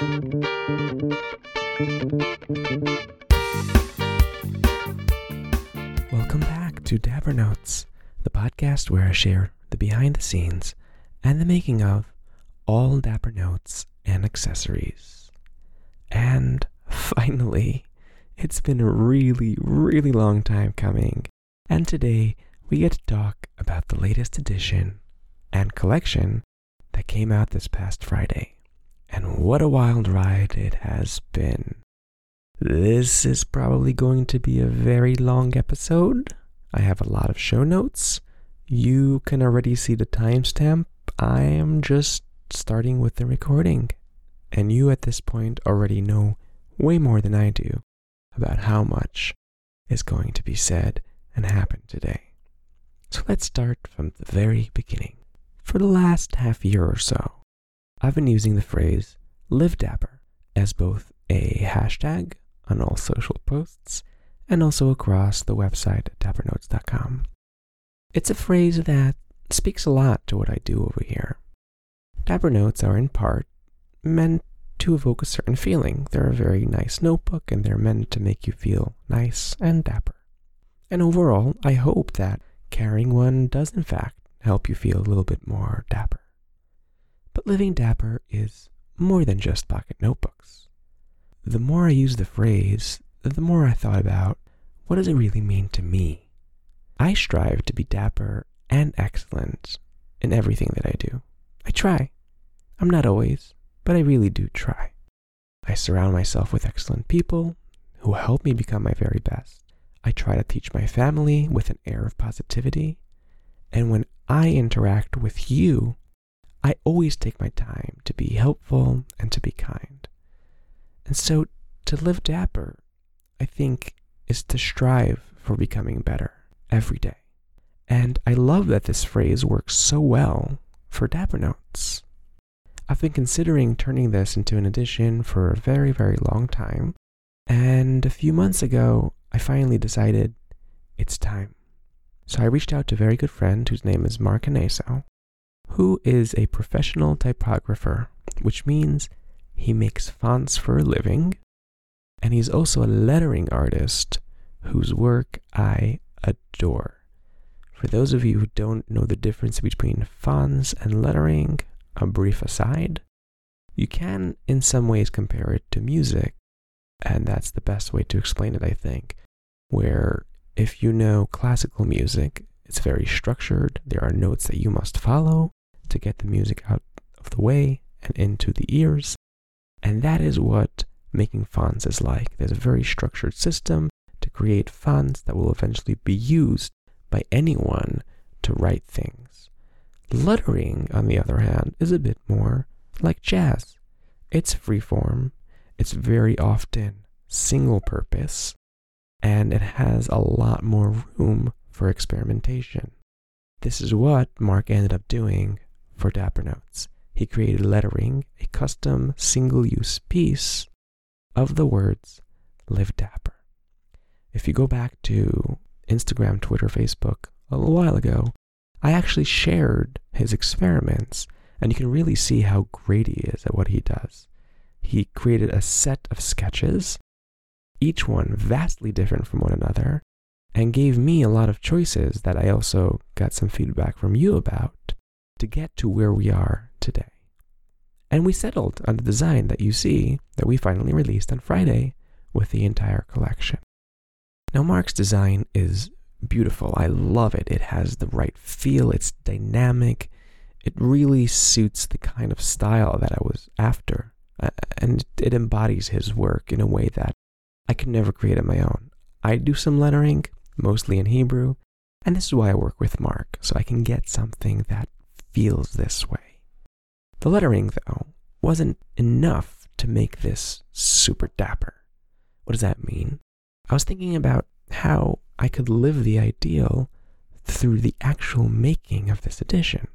Welcome back to Dapper Notes, the podcast where I share the behind the scenes and the making of all Dapper Notes and accessories. And finally, it's been a really, really long time coming, and today we get to talk about the latest edition and collection that came out this past Friday. And what a wild ride it has been. This is probably going to be a very long episode. I have a lot of show notes. You can already see the timestamp. I am just starting with the recording. And you at this point already know way more than I do about how much is going to be said and happen today. So let's start from the very beginning. For the last half year or so, I've been using the phrase live dapper as both a hashtag on all social posts and also across the website dappernotes.com. It's a phrase that speaks a lot to what I do over here. Dapper Notes are in part meant to evoke a certain feeling. They're a very nice notebook and they're meant to make you feel nice and dapper. And overall, I hope that carrying one does in fact help you feel a little bit more dapper. But living dapper is more than just pocket notebooks. The more I use the phrase, the more I thought about what does it really mean to me? I strive to be dapper and excellent in everything that I do. I try. I'm not always, but I really do try. I surround myself with excellent people who help me become my very best. I try to teach my family with an air of positivity. And when I interact with you, I always take my time to be helpful and to be kind. And so to live dapper, I think, is to strive for becoming better every day. And I love that this phrase works so well for Dapper Notes. I've been considering turning this into an edition for a very, very long time. And a few months ago, I finally decided it's time. So I reached out to a very good friend whose name is Mark Aneso, who is a professional typographer, which means he makes fonts for a living, and he's also a lettering artist whose work I adore. For those of you who don't know the difference between fonts and lettering, a brief aside, you can in some ways compare it to music, and that's the best way to explain it, I think, where if you know classical music, it's very structured, there are notes that you must follow to get the music out of the way and into the ears, and that is what making fonts is like. There's a very structured system to create fonts that will eventually be used by anyone to write things. Lettering, on the other hand, is a bit more like jazz. It's freeform, it's very often single purpose, and it has a lot more room for experimentation. This is what Mark ended up doing for Dapper Notes. He created lettering, a custom single use piece of the words Live Dapper. If you go back to Instagram, Twitter, Facebook a little while ago, I actually shared his experiments, and you can really see how great he is at what he does. He created a set of sketches, each one vastly different from one another, and gave me a lot of choices that I also got some feedback from you about to get to where we are today. And we settled on the design that you see that we finally released on Friday with the entire collection. Now, Mark's design is beautiful. I love it. It has the right feel, it's dynamic. It really suits the kind of style that I was after. Uh, and it embodies his work in a way that I could never create on my own. I do some lettering, mostly in Hebrew, and this is why I work with Mark, so I can get something that feels this way. The lettering, though, wasn't enough to make this super dapper. What does that mean? I was thinking about how I could live the ideal through the actual making of this edition.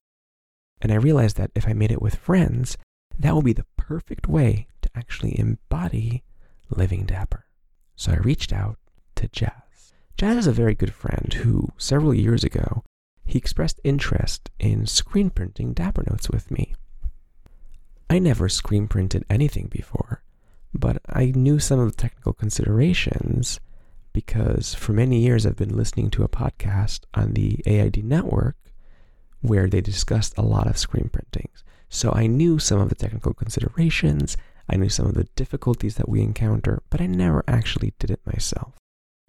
And I realized that if I made it with friends, that would be the perfect way to actually embody living dapper. So I reached out to Jazz. Jazz is a very good friend who, several years ago, he expressed interest in screen printing dapper notes with me. I never screen printed anything before, but I knew some of the technical considerations because for many years I've been listening to a podcast on the AID network where they discussed a lot of screen printings. So I knew some of the technical considerations, I knew some of the difficulties that we encounter, but I never actually did it myself.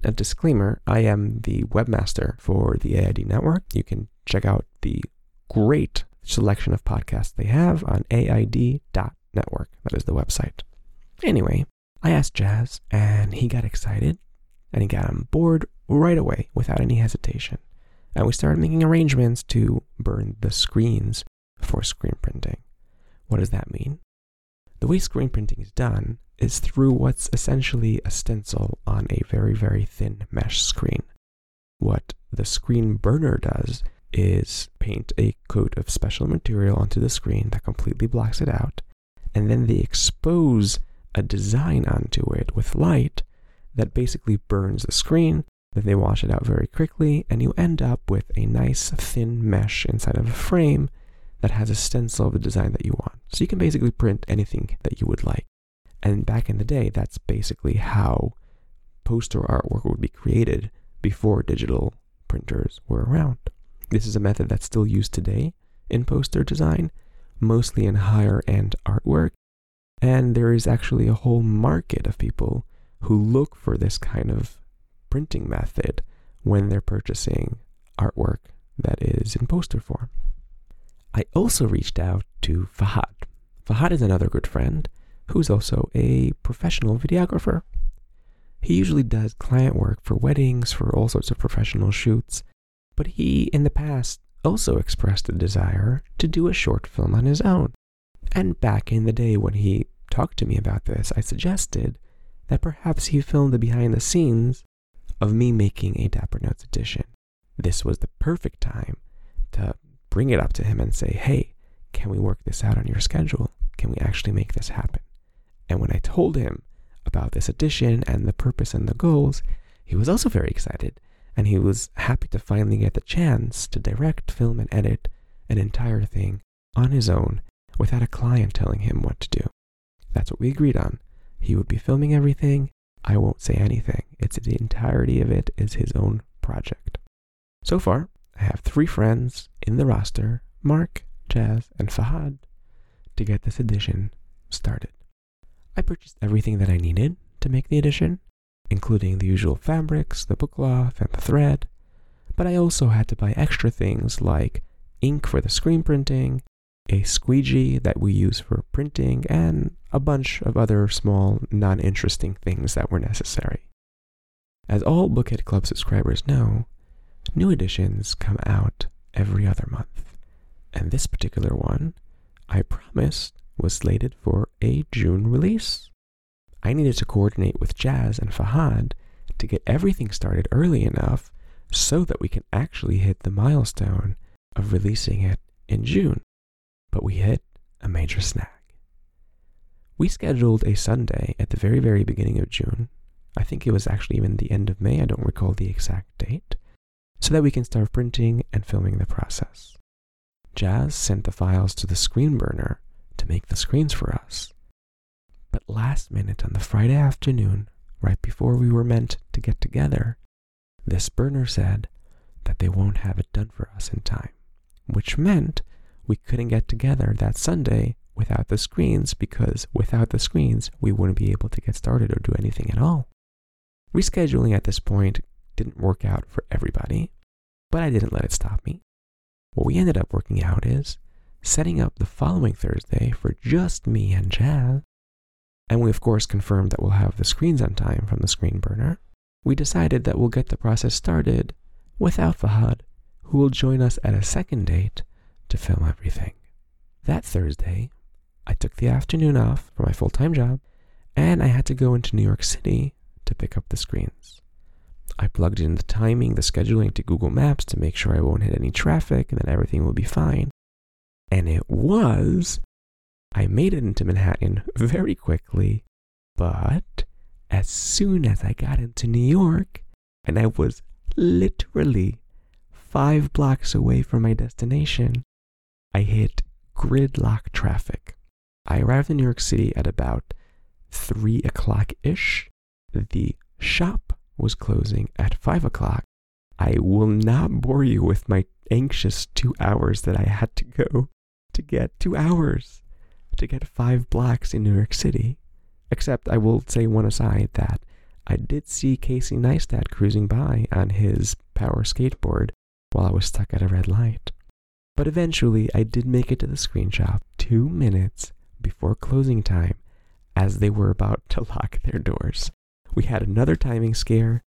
A disclaimer I am the webmaster for the AID network. You can check out the great selection of podcasts they have on aid.network. That is the website. Anyway, I asked Jazz, and he got excited and he got on board right away without any hesitation. And we started making arrangements to burn the screens for screen printing. What does that mean? The way screen printing is done is through what's essentially a stencil on a very, very thin mesh screen. What the screen burner does is paint a coat of special material onto the screen that completely blocks it out, and then they expose a design onto it with light that basically burns the screen. Then they wash it out very quickly, and you end up with a nice thin mesh inside of a frame that has a stencil of the design that you want. So you can basically print anything that you would like. And back in the day, that's basically how poster artwork would be created before digital printers were around. This is a method that's still used today in poster design, mostly in higher end artwork. And there is actually a whole market of people who look for this kind of printing method when they're purchasing artwork that is in poster form. I also reached out to Fahad. Fahad is another good friend who's also a professional videographer. He usually does client work for weddings, for all sorts of professional shoots, but he, in the past, also expressed a desire to do a short film on his own. And back in the day when he talked to me about this, I suggested that perhaps he filmed the behind the scenes of me making a Dapper Notes edition. This was the perfect time to bring it up to him and say, hey, can we work this out on your schedule? Can we actually make this happen? And when I told him about this edition and the purpose and the goals, he was also very excited. And he was happy to finally get the chance to direct, film, and edit an entire thing on his own without a client telling him what to do. That's what we agreed on. He would be filming everything. I won't say anything. It's the entirety of it is his own project. So far, I have three friends in the roster Mark, Jazz, and Fahad to get this edition started. I purchased everything that I needed to make the edition, including the usual fabrics, the book cloth, and the thread, but I also had to buy extra things like ink for the screen printing, a squeegee that we use for printing, and a bunch of other small, non interesting things that were necessary. As all Bookhead Club subscribers know, new editions come out every other month, and this particular one, I promised, was slated for a June release. I needed to coordinate with Jazz and Fahad to get everything started early enough so that we can actually hit the milestone of releasing it in June but we hit a major snag. We scheduled a Sunday at the very, very beginning of June. I think it was actually even the end of May, I don't recall the exact date, so that we can start printing and filming the process. Jazz sent the files to the screen burner to make the screens for us. But last minute on the Friday afternoon, right before we were meant to get together, this burner said that they won't have it done for us in time, which meant we couldn't get together that Sunday without the screens because without the screens, we wouldn't be able to get started or do anything at all. Rescheduling at this point didn't work out for everybody, but I didn't let it stop me. What we ended up working out is setting up the following Thursday for just me and Jazz. And we, of course, confirmed that we'll have the screens on time from the screen burner. We decided that we'll get the process started without Fahad, who will join us at a second date to film everything. That Thursday, I took the afternoon off for my full time job, and I had to go into New York City to pick up the screens. I plugged in the timing, the scheduling to Google Maps to make sure I won't hit any traffic and that everything will be fine. And it was. I made it into Manhattan very quickly, but as soon as I got into New York, and I was literally five blocks away from my destination, I hit gridlock traffic. I arrived in New York City at about 3 o'clock ish. The shop was closing at 5 o'clock. I will not bore you with my anxious two hours that I had to go to get two hours to get five blocks in New York City. Except I will say one aside that I did see Casey Neistat cruising by on his power skateboard while I was stuck at a red light. But eventually I did make it to the screen shop two minutes before closing time as they were about to lock their doors. We had another timing scare,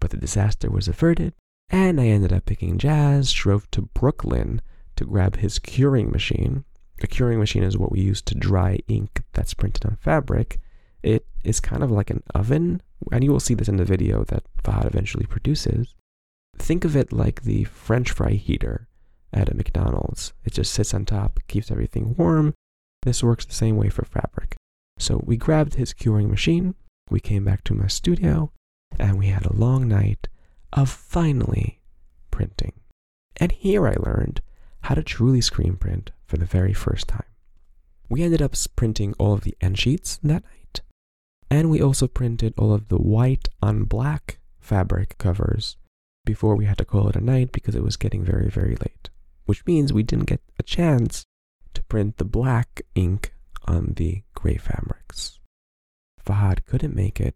but the disaster was averted, and I ended up picking Jazz, drove to Brooklyn to grab his curing machine. A curing machine is what we use to dry ink that's printed on fabric. It is kind of like an oven, and you will see this in the video that Fahad eventually produces. Think of it like the French fry heater at a McDonald's. It just sits on top, keeps everything warm. This works the same way for fabric. So we grabbed his curing machine, we came back to my studio, and we had a long night of finally printing. And here I learned how to truly screen print for the very first time. We ended up printing all of the end sheets that night, and we also printed all of the white on black fabric covers before we had to call it a night because it was getting very, very late, which means we didn't get a chance to print the black ink on the gray fabrics. Fahad couldn't make it,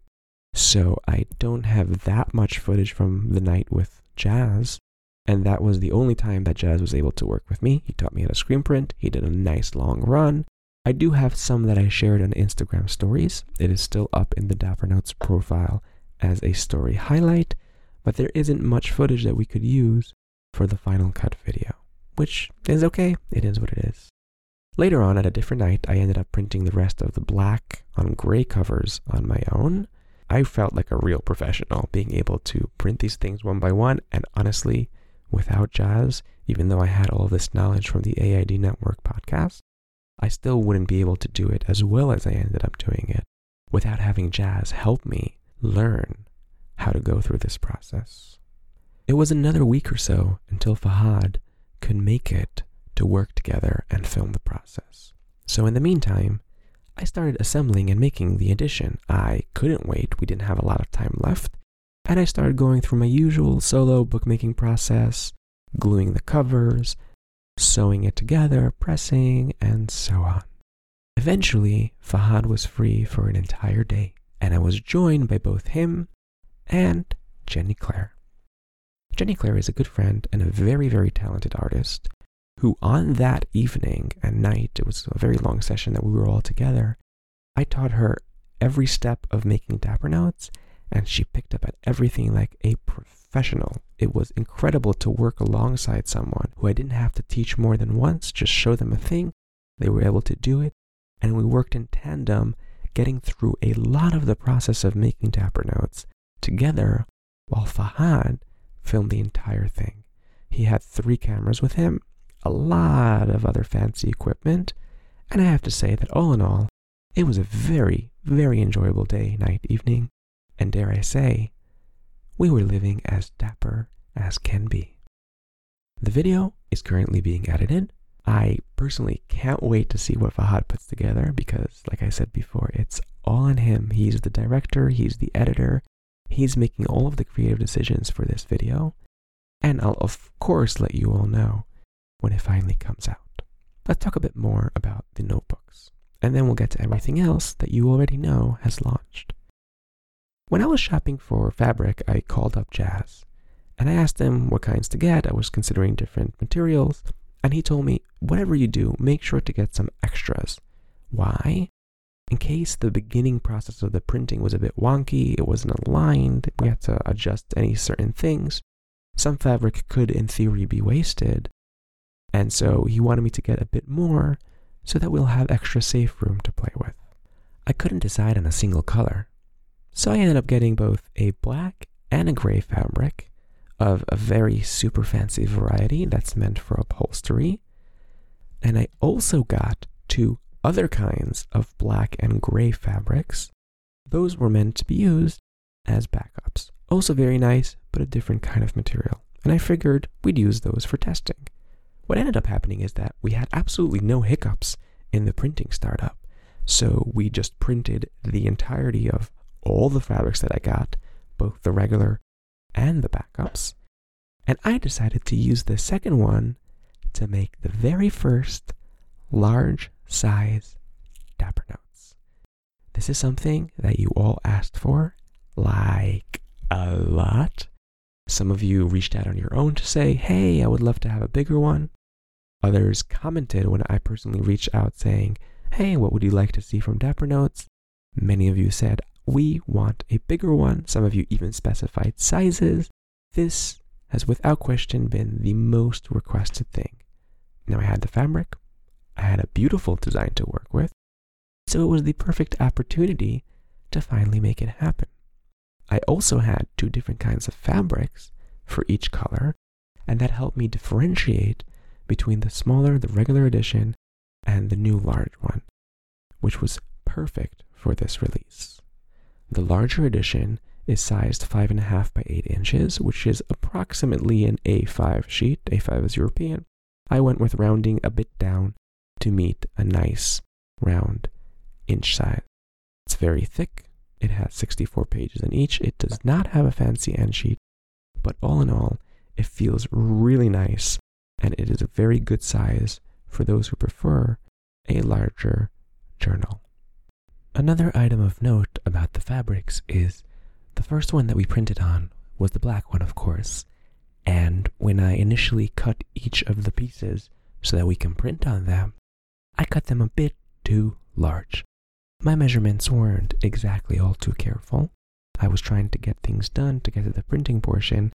so I don't have that much footage from the night with Jazz, and that was the only time that Jazz was able to work with me. He taught me how to screen print. He did a nice long run. I do have some that I shared on Instagram stories. It is still up in the Dapper Notes profile as a story highlight, but there isn't much footage that we could use for the final cut video, which is okay. It is what it is. Later on, at a different night, I ended up printing the rest of the black on gray covers on my own. I felt like a real professional being able to print these things one by one, and honestly, without Jazz, even though I had all this knowledge from the AID Network podcast, I still wouldn't be able to do it as well as I ended up doing it without having Jazz help me learn how to go through this process. It was another week or so until Fahad could make it to work together and film the process. So in the meantime, I started assembling and making the edition. I couldn't wait, we didn't have a lot of time left, and I started going through my usual solo bookmaking process, gluing the covers, sewing it together, pressing, and so on. Eventually, Fahad was free for an entire day, and I was joined by both him and Jenny Claire. Jenny Claire is a good friend and a very, very talented artist who, on that evening and night, it was a very long session that we were all together, I taught her every step of making Dapper Notes, and she picked up at everything like a professional. It was incredible to work alongside someone who I didn't have to teach more than once, just show them a thing. They were able to do it, and we worked in tandem, getting through a lot of the process of making Dapper Notes together while Fahad filmed the entire thing. He had three cameras with him, a lot of other fancy equipment, and I have to say that all in all, it was a very, very enjoyable day, night, evening, and dare I say, we were living as dapper as can be. The video is currently being edited. I personally can't wait to see what Fahad puts together because, like I said before, it's all on him. He's the director, he's the editor, he's making all of the creative decisions for this video. And I'll, of course, let you all know when it finally comes out. Let's talk a bit more about the notebooks, and then we'll get to everything else that you already know has launched. When I was shopping for fabric, I called up Jazz, and I asked him what kinds to get. I was considering different materials, and he told me, whatever you do, make sure to get some extras. Why? In case the beginning process of the printing was a bit wonky, it wasn't aligned, we had to adjust any certain things, some fabric could in theory be wasted, and so he wanted me to get a bit more so that we'll have extra safe room to play with. I couldn't decide on a single color, so I ended up getting both a black and a gray fabric of a very super fancy variety that's meant for upholstery. And I also got two other kinds of black and gray fabrics. Those were meant to be used as backups. Also very nice, but a different kind of material. And I figured we'd use those for testing. What ended up happening is that we had absolutely no hiccups in the printing startup. So we just printed the entirety of all the fabrics that I got, both the regular and the backups. And I decided to use the second one to make the very first large size Dapper Notes. This is something that you all asked for, like a lot. Some of you reached out on your own to say, hey, I would love to have a bigger one. Others commented when I personally reached out saying, hey, what would you like to see from Dapper Notes? Many of you said, we want a bigger one. Some of you even specified sizes. This has without question been the most requested thing. Now I had the fabric, I had a beautiful design to work with, so it was the perfect opportunity to finally make it happen. I also had two different kinds of fabrics for each color, and that helped me differentiate between the smaller, the regular edition, and the new large one, which was perfect for this release. The larger edition is sized 5.5 by 8 inches, which is approximately an A5 sheet. A5 is European. I went with rounding a bit down to meet a nice round inch size. It's very thick, it has 64 pages in each. It does not have a fancy end sheet, but all in all, it feels really nice and it is a very good size for those who prefer a larger journal. Another item of note about the fabrics is the first one that we printed on was the black one, of course, and when I initially cut each of the pieces so that we can print on them, I cut them a bit too large. My measurements weren't exactly all too careful. I was trying to get things done to get to the printing portion,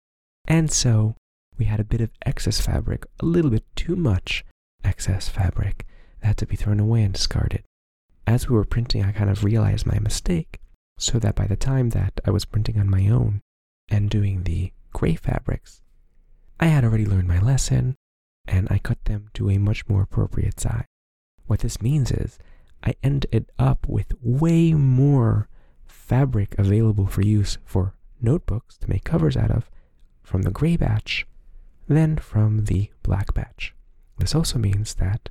and so we had a bit of excess fabric, a little bit too much excess fabric that had to be thrown away and discarded. As we were printing, I kind of realized my mistake, so that by the time that I was printing on my own and doing the gray fabrics, I had already learned my lesson and I cut them to a much more appropriate size. What this means is I ended up with way more fabric available for use for notebooks to make covers out of from the gray batch than from the black batch. This also means that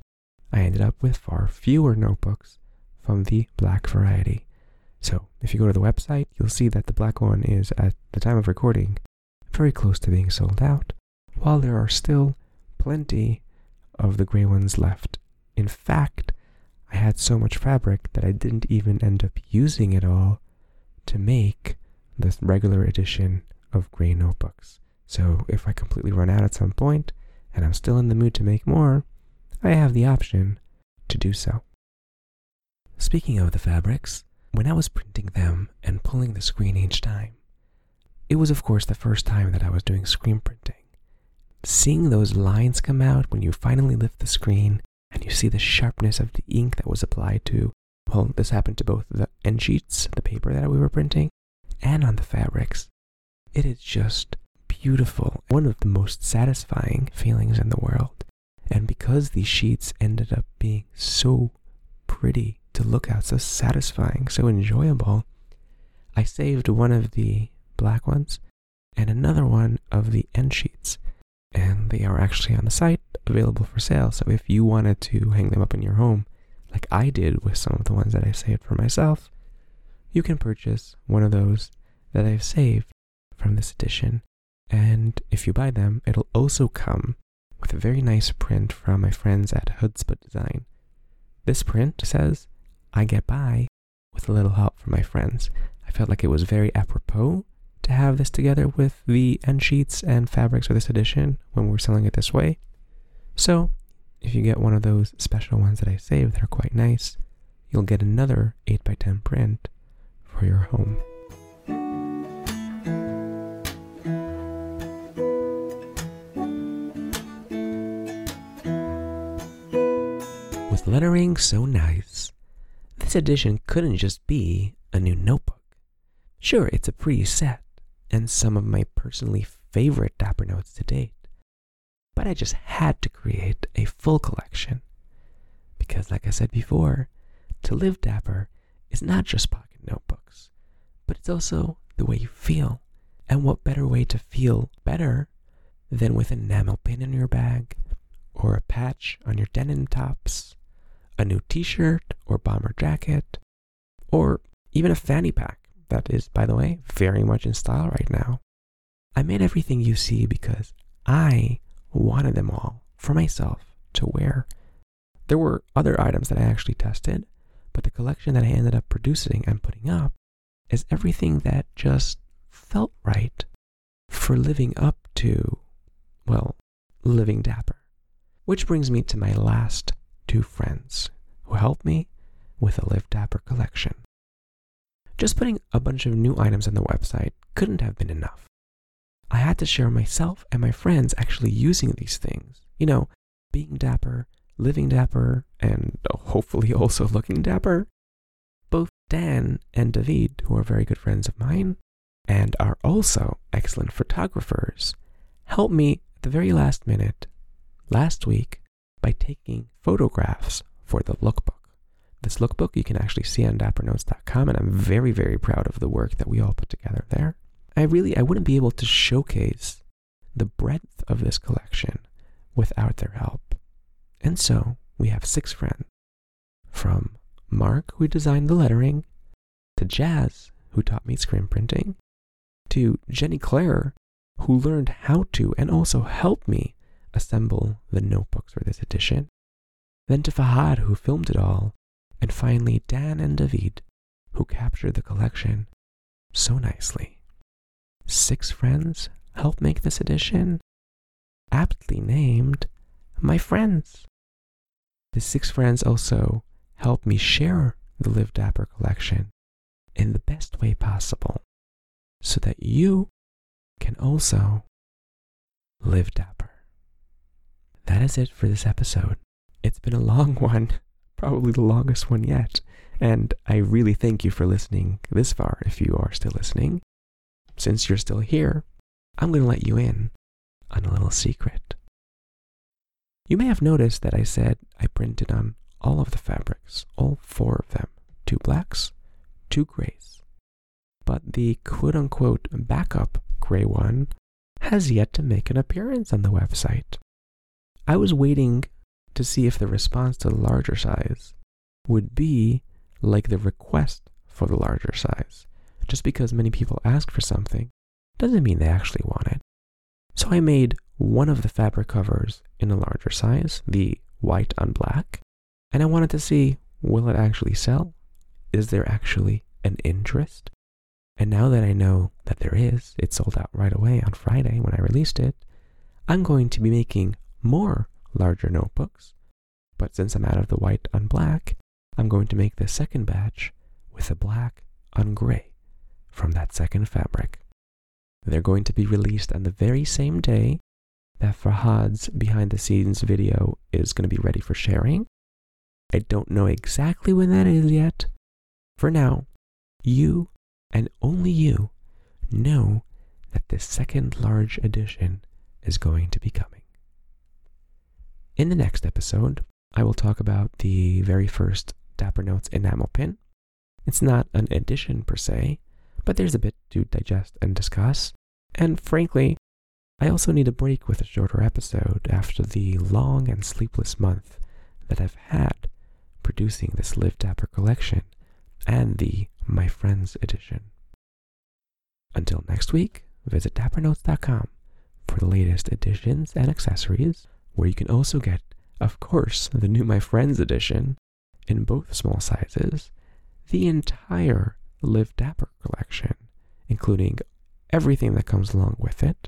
I ended up with far fewer notebooks from the black variety. So if you go to the website, you'll see that the black one is, at the time of recording, very close to being sold out, while there are still plenty of the gray ones left. In fact, I had so much fabric that I didn't even end up using it all to make the regular edition of gray notebooks. So if I completely run out at some point and I'm still in the mood to make more, I have the option to do so. Speaking of the fabrics, when I was printing them and pulling the screen each time, it was of course the first time that I was doing screen printing. Seeing those lines come out when you finally lift the screen and you see the sharpness of the ink that was applied to, well, this happened to both the end sheets, the paper that we were printing, and on the fabrics. It is just beautiful, one of the most satisfying feelings in the world. And because these sheets ended up being so pretty to look at, so satisfying, so enjoyable, I saved one of the black ones and another one of the end sheets. And they are actually on the site available for sale. So if you wanted to hang them up in your home, like I did with some of the ones that I saved for myself, you can purchase one of those that I've saved from this edition. And if you buy them, it'll also come with a very nice print from my friends at Hudsput Design. This print says, I get by with a little help from my friends. I felt like it was very apropos to have this together with the end sheets and fabrics for this edition when we're selling it this way. So, if you get one of those special ones that I saved that are quite nice, you'll get another 8x10 print for your home. With lettering so nice, this edition couldn't just be a new notebook. Sure, it's a pretty set, and some of my personally favorite Dapper Notes to date but I just had to create a full collection. Because, like I said before, to live dapper is not just pocket notebooks, but it's also the way you feel. And what better way to feel better than with an enamel pin in your bag, or a patch on your denim tops, a new t shirt or bomber jacket, or even a fanny pack that is, by the way, very much in style right now. I made everything you see because I wanted them all for myself to wear. There were other items that I actually tested, but the collection that I ended up producing and putting up is everything that just felt right for living up to, well, living dapper. Which brings me to my last two friends who helped me with a Live Dapper collection. Just putting a bunch of new items on the website couldn't have been enough. I had to share myself and my friends actually using these things. You know, being dapper, living dapper, and hopefully also looking dapper. Both Dan and David, who are very good friends of mine and are also excellent photographers, helped me at the very last minute last week by taking photographs for the lookbook. This lookbook you can actually see on dappernotes.com, and I'm very, very proud of the work that we all put together there. I really, I wouldn't be able to showcase the breadth of this collection without their help. And so we have six friends from Mark, who designed the lettering, to Jazz, who taught me screen printing, to Jenny Claire, who learned how to and also helped me assemble the notebooks for this edition, then to Fahad, who filmed it all, and finally Dan and David, who captured the collection so nicely. Six friends helped make this edition, aptly named My Friends. The six friends also helped me share the Live Dapper collection in the best way possible so that you can also live dapper. That is it for this episode. It's been a long one probably the longest one yet. And I really thank you for listening this far if you are still listening. Since you're still here, I'm going to let you in on a little secret. You may have noticed that I said I printed on all of the fabrics, all four of them two blacks, two grays. But the quote unquote backup gray one has yet to make an appearance on the website. I was waiting to see if the response to the larger size would be like the request for the larger size. Just because many people ask for something doesn't mean they actually want it. So I made one of the fabric covers in a larger size, the white on black, and I wanted to see will it actually sell? Is there actually an interest? And now that I know that there is, it sold out right away on Friday when I released it, I'm going to be making more larger notebooks. But since I'm out of the white on black, I'm going to make the second batch with a black on gray from that second fabric. They're going to be released on the very same day that Fahad's behind the scenes video is going to be ready for sharing. I don't know exactly when that is yet. For now, you and only you know that this second large edition is going to be coming. In the next episode, I will talk about the very first Dapper Notes enamel pin. It's not an edition per se, but there's a bit to digest and discuss. And frankly, I also need a break with a shorter episode after the long and sleepless month that I've had producing this Live Dapper collection and the My Friends edition. Until next week, visit dappernotes.com for the latest editions and accessories where you can also get, of course, the new My Friends edition in both small sizes, the entire Live Dapper collection, including everything that comes along with it.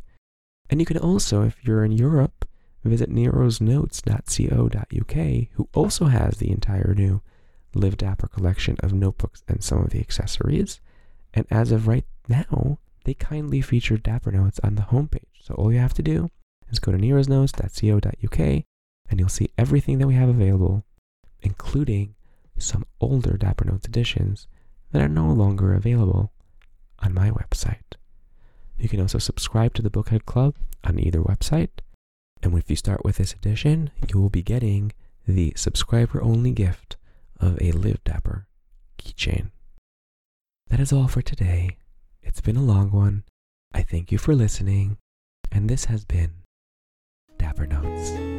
And you can also, if you're in Europe, visit nerosnotes.co.uk, who also has the entire new Live Dapper collection of notebooks and some of the accessories. And as of right now, they kindly feature Dapper Notes on the homepage. So all you have to do is go to nerosnotes.co.uk and you'll see everything that we have available, including some older Dapper Notes editions that are no longer available on my website. You can also subscribe to the Bookhead Club on either website. And if you start with this edition, you will be getting the subscriber only gift of a Live Dapper keychain. That is all for today. It's been a long one. I thank you for listening, and this has been Dapper.